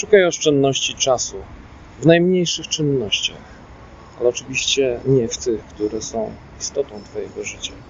Szukaj oszczędności czasu w najmniejszych czynnościach, ale oczywiście nie w tych, które są istotą Twojego życia.